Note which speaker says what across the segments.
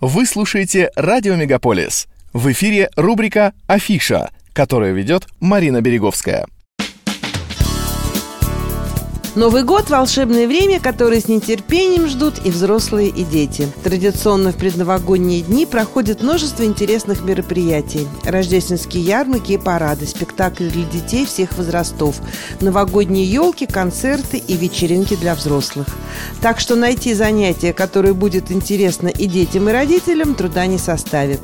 Speaker 1: Вы слушаете «Радио Мегаполис». В эфире рубрика «Афиша», которую ведет Марина Береговская.
Speaker 2: Новый год – волшебное время, которое с нетерпением ждут и взрослые, и дети. Традиционно в предновогодние дни проходит множество интересных мероприятий. Рождественские ярмарки и парады, спектакли для детей всех возрастов, новогодние елки, концерты и вечеринки для взрослых. Так что найти занятие, которое будет интересно и детям, и родителям, труда не составит.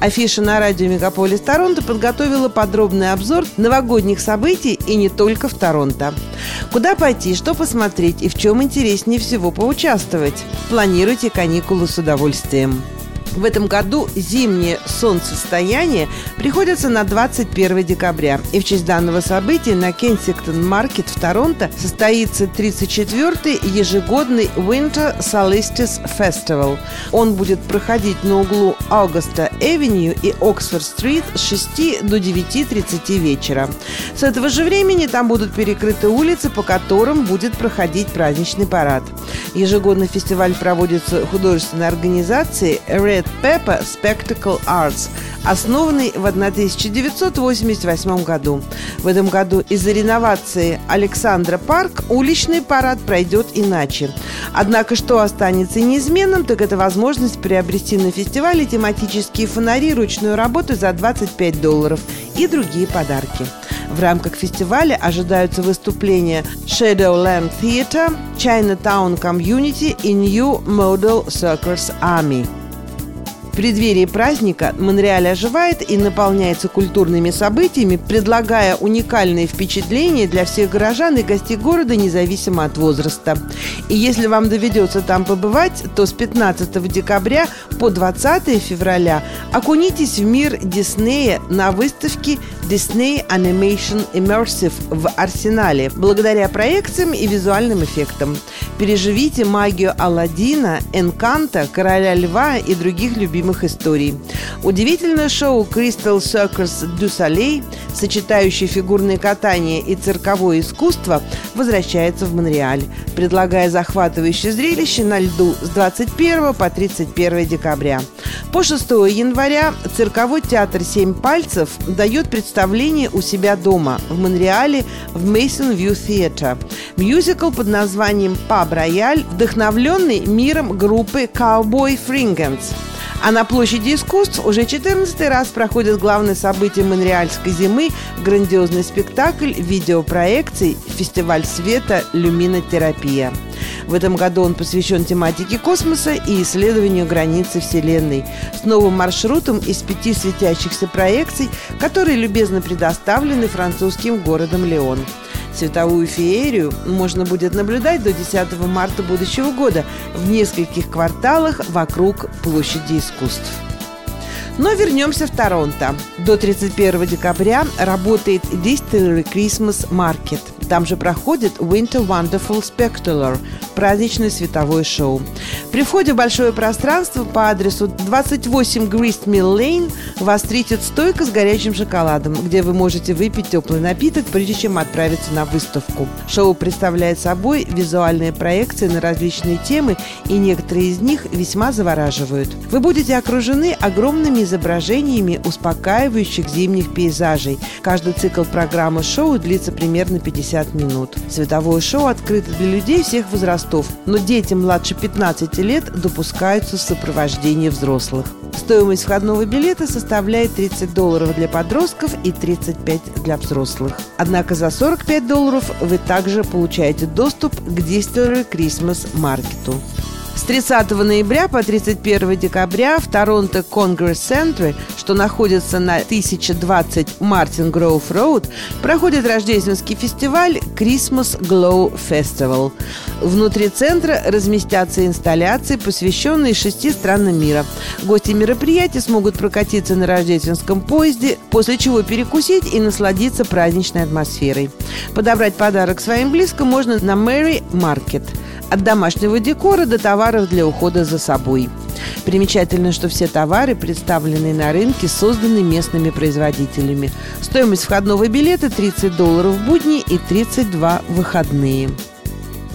Speaker 2: Афиша на радио «Мегаполис Торонто» подготовила подробный обзор новогодних событий и не только в Торонто. Куда пойти, что посмотреть и в чем интереснее всего поучаствовать? Планируйте каникулы с удовольствием. В этом году зимнее солнцестояние приходится на 21 декабря. И в честь данного события на Кенсингтон Маркет в Торонто состоится 34-й ежегодный Winter Solstice Festival. Он будет проходить на углу Avenue и Оксфорд Стрит с 6 до 9.30 вечера. С этого же времени там будут перекрыты улицы, по которым будет проходить праздничный парад. Ежегодно фестиваль проводится художественной организацией Red Red Pepper Spectacle Arts, основанный в 1988 году. В этом году из-за реновации Александра Парк уличный парад пройдет иначе. Однако, что останется неизменным, так это возможность приобрести на фестивале тематические фонари ручную работу за 25 долларов и другие подарки. В рамках фестиваля ожидаются выступления Shadowland Theatre, Chinatown Community и New Model Circus Army. В преддверии праздника Монреаль оживает и наполняется культурными событиями, предлагая уникальные впечатления для всех горожан и гостей города, независимо от возраста. И если вам доведется там побывать, то с 15 декабря по 20 февраля окунитесь в мир Диснея на выставке Disney Animation Immersive в Арсенале, благодаря проекциям и визуальным эффектам. Переживите магию Алладина, Энканта, Короля Льва и других любимых историй. Удивительное шоу Crystal Circus du Soleil, сочетающее фигурное катание и цирковое искусство, возвращается в Монреаль, предлагая захватывающее зрелище на льду с 21 по 31 декабря. По 6 января цирковой театр «Семь пальцев» дает представление у себя дома в Монреале в Mason View Theatre. Мюзикл под названием «Паб Рояль», вдохновленный миром группы Cowboy Fringants. А на площади искусств уже 14 раз проходит главное событие монреальской зимы – грандиозный спектакль, видеопроекций, фестиваль света «Люминотерапия». В этом году он посвящен тематике космоса и исследованию границы Вселенной с новым маршрутом из пяти светящихся проекций, которые любезно предоставлены французским городом Леон. Световую феерию можно будет наблюдать до 10 марта будущего года в нескольких кварталах вокруг площади искусств. Но вернемся в Торонто. До 31 декабря работает Distillery Christmas Market. Там же проходит Winter Wonderful Spectacular – праздничное световое шоу. При входе в большое пространство по адресу 28 Grist Mill Lane вас встретит стойка с горячим шоколадом, где вы можете выпить теплый напиток, прежде чем отправиться на выставку. Шоу представляет собой визуальные проекции на различные темы, и некоторые из них весьма завораживают. Вы будете окружены огромными изображениями успокаивающих зимних пейзажей. Каждый цикл программы шоу длится примерно 50 минут. Световое шоу открыто для людей всех возрастов, но дети младше 15 лет допускаются в сопровождении взрослых. Стоимость входного билета составляет 30 долларов для подростков и 35 для взрослых. Однако за 45 долларов вы также получаете доступ к Distillery Christmas маркету. С 30 ноября по 31 декабря в Торонто Конгресс Центре, что находится на 1020 Мартин Гроув Роуд, проходит рождественский фестиваль Christmas Glow Festival. Внутри центра разместятся инсталляции, посвященные шести странам мира. Гости мероприятия смогут прокатиться на рождественском поезде, после чего перекусить и насладиться праздничной атмосферой. Подобрать подарок своим близким можно на Mary Market – от домашнего декора до товаров для ухода за собой. Примечательно, что все товары, представленные на рынке, созданы местными производителями. Стоимость входного билета 30 долларов в будни и 32 в выходные.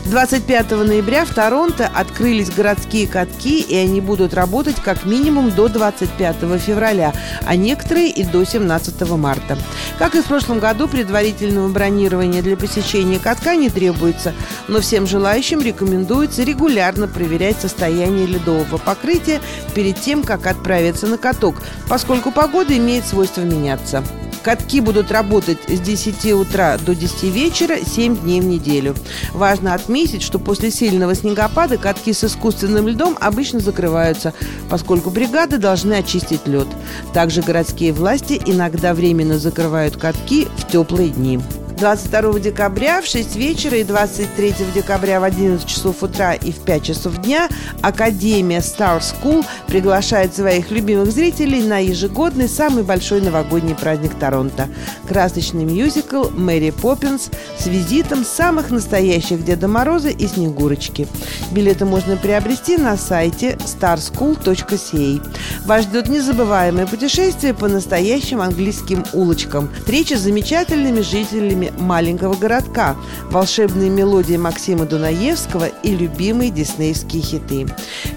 Speaker 2: 25 ноября в Торонто открылись городские катки, и они будут работать как минимум до 25 февраля, а некоторые и до 17 марта. Как и в прошлом году, предварительного бронирования для посещения катка не требуется, но всем желающим рекомендуется регулярно проверять состояние ледового покрытия перед тем, как отправиться на каток, поскольку погода имеет свойство меняться. Катки будут работать с 10 утра до 10 вечера 7 дней в неделю. Важно отметить, что после сильного снегопада катки с искусственным льдом обычно закрываются, поскольку бригады должны очистить лед. Также городские власти иногда временно закрывают катки в теплые дни. 22 декабря в 6 вечера и 23 декабря в 11 часов утра и в 5 часов дня Академия Star School приглашает своих любимых зрителей на ежегодный самый большой новогодний праздник Торонто – красочный мюзикл «Мэри Поппинс» с визитом самых настоящих Деда Мороза и Снегурочки. Билеты можно приобрести на сайте starschool.ca. Вас ждет незабываемое путешествие по настоящим английским улочкам, встреча с замечательными жителями маленького городка, волшебные мелодии Максима Дунаевского и любимые диснеевские хиты.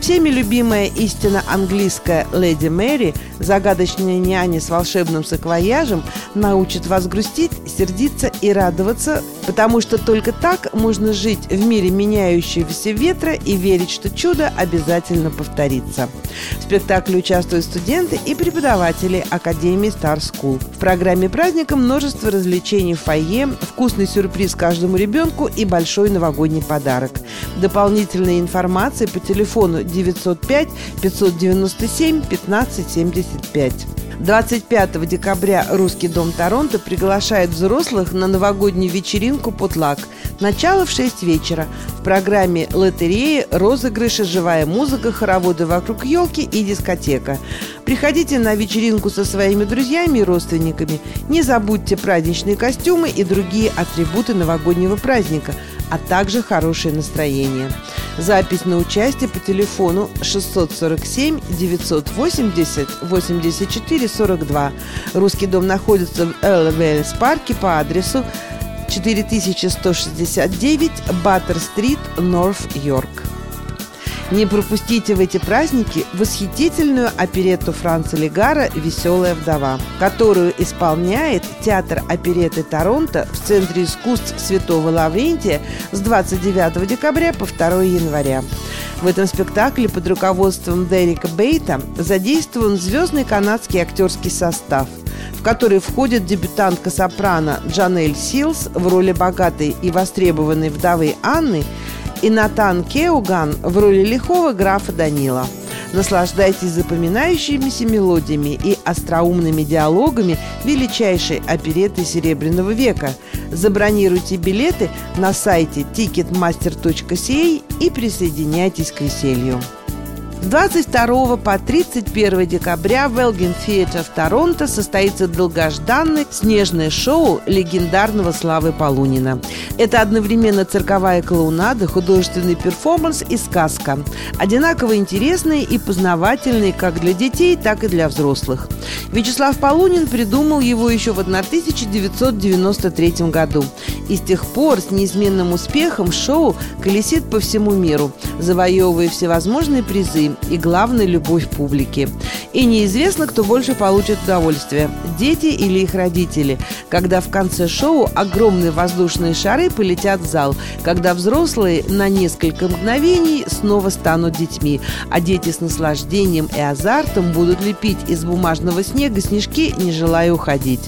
Speaker 2: Всеми любимая истина английская «Леди Мэри», загадочная няня с волшебным саквояжем, научит вас грустить, сердиться и радоваться, потому что только так можно жить в мире меняющегося ветра и верить, что чудо обязательно повторится. В спектакле участвуют студенты и преподаватели Академии Star School. В программе праздника множество развлечений в фойе, вкусный сюрприз каждому ребенку и большой новогодний подарок. Дополнительная информация по телефону 905 597 1575. 25 декабря Русский дом Торонто приглашает взрослых на новогоднюю вечеринку «Потлак». Начало в 6 вечера. В программе лотереи, розыгрыши, живая музыка, хороводы вокруг елки и дискотека. Приходите на вечеринку со своими друзьями и родственниками. Не забудьте праздничные костюмы и другие атрибуты новогоднего праздника, а также хорошее настроение. Запись на участие по телефону 647 980 84 42. Русский дом находится в Элвелс парке по адресу 4169 Баттер-стрит, Норф-Йорк. Не пропустите в эти праздники восхитительную оперетту Франца Легара «Веселая вдова», которую исполняет Театр оперетты Торонто в Центре искусств Святого Лаврентия с 29 декабря по 2 января. В этом спектакле под руководством Дерека Бейта задействован звездный канадский актерский состав – в который входит дебютантка сопрано Джанель Силс в роли богатой и востребованной вдовы Анны и Натан Кеуган в роли лихого графа Данила. Наслаждайтесь запоминающимися мелодиями и остроумными диалогами величайшей опереты Серебряного века. Забронируйте билеты на сайте ticketmaster.ca и присоединяйтесь к веселью. С 22 по 31 декабря в Элгин Theatre в Торонто состоится долгожданное снежное шоу легендарного Славы Полунина. Это одновременно цирковая клоунада, художественный перформанс и сказка. Одинаково интересные и познавательные как для детей, так и для взрослых. Вячеслав Полунин придумал его еще в 1993 году. И с тех пор с неизменным успехом шоу колесит по всему миру, завоевывая всевозможные призы и, главное, любовь публики. И неизвестно, кто больше получит удовольствие – дети или их родители, когда в конце шоу огромные воздушные шары полетят в зал, когда взрослые на несколько мгновений снова станут детьми, а дети с наслаждением и азартом будут лепить из бумажного снега снежки, не желая уходить.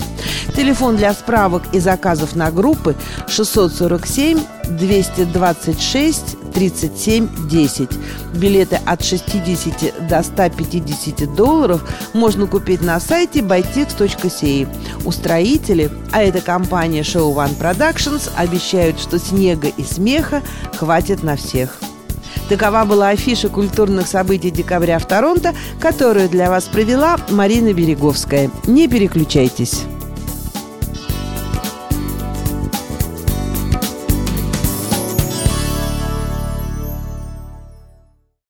Speaker 2: Телефон для справок и заказов на группы 647 226 37 10. Билеты от 60 до 150 долларов можно купить на сайте bytex.ca. Устроители, а это компания Show One Productions, обещают, что снега и смеха хватит на всех. Такова была афиша культурных событий декабря в Торонто, которую для вас провела Марина Береговская. Не переключайтесь.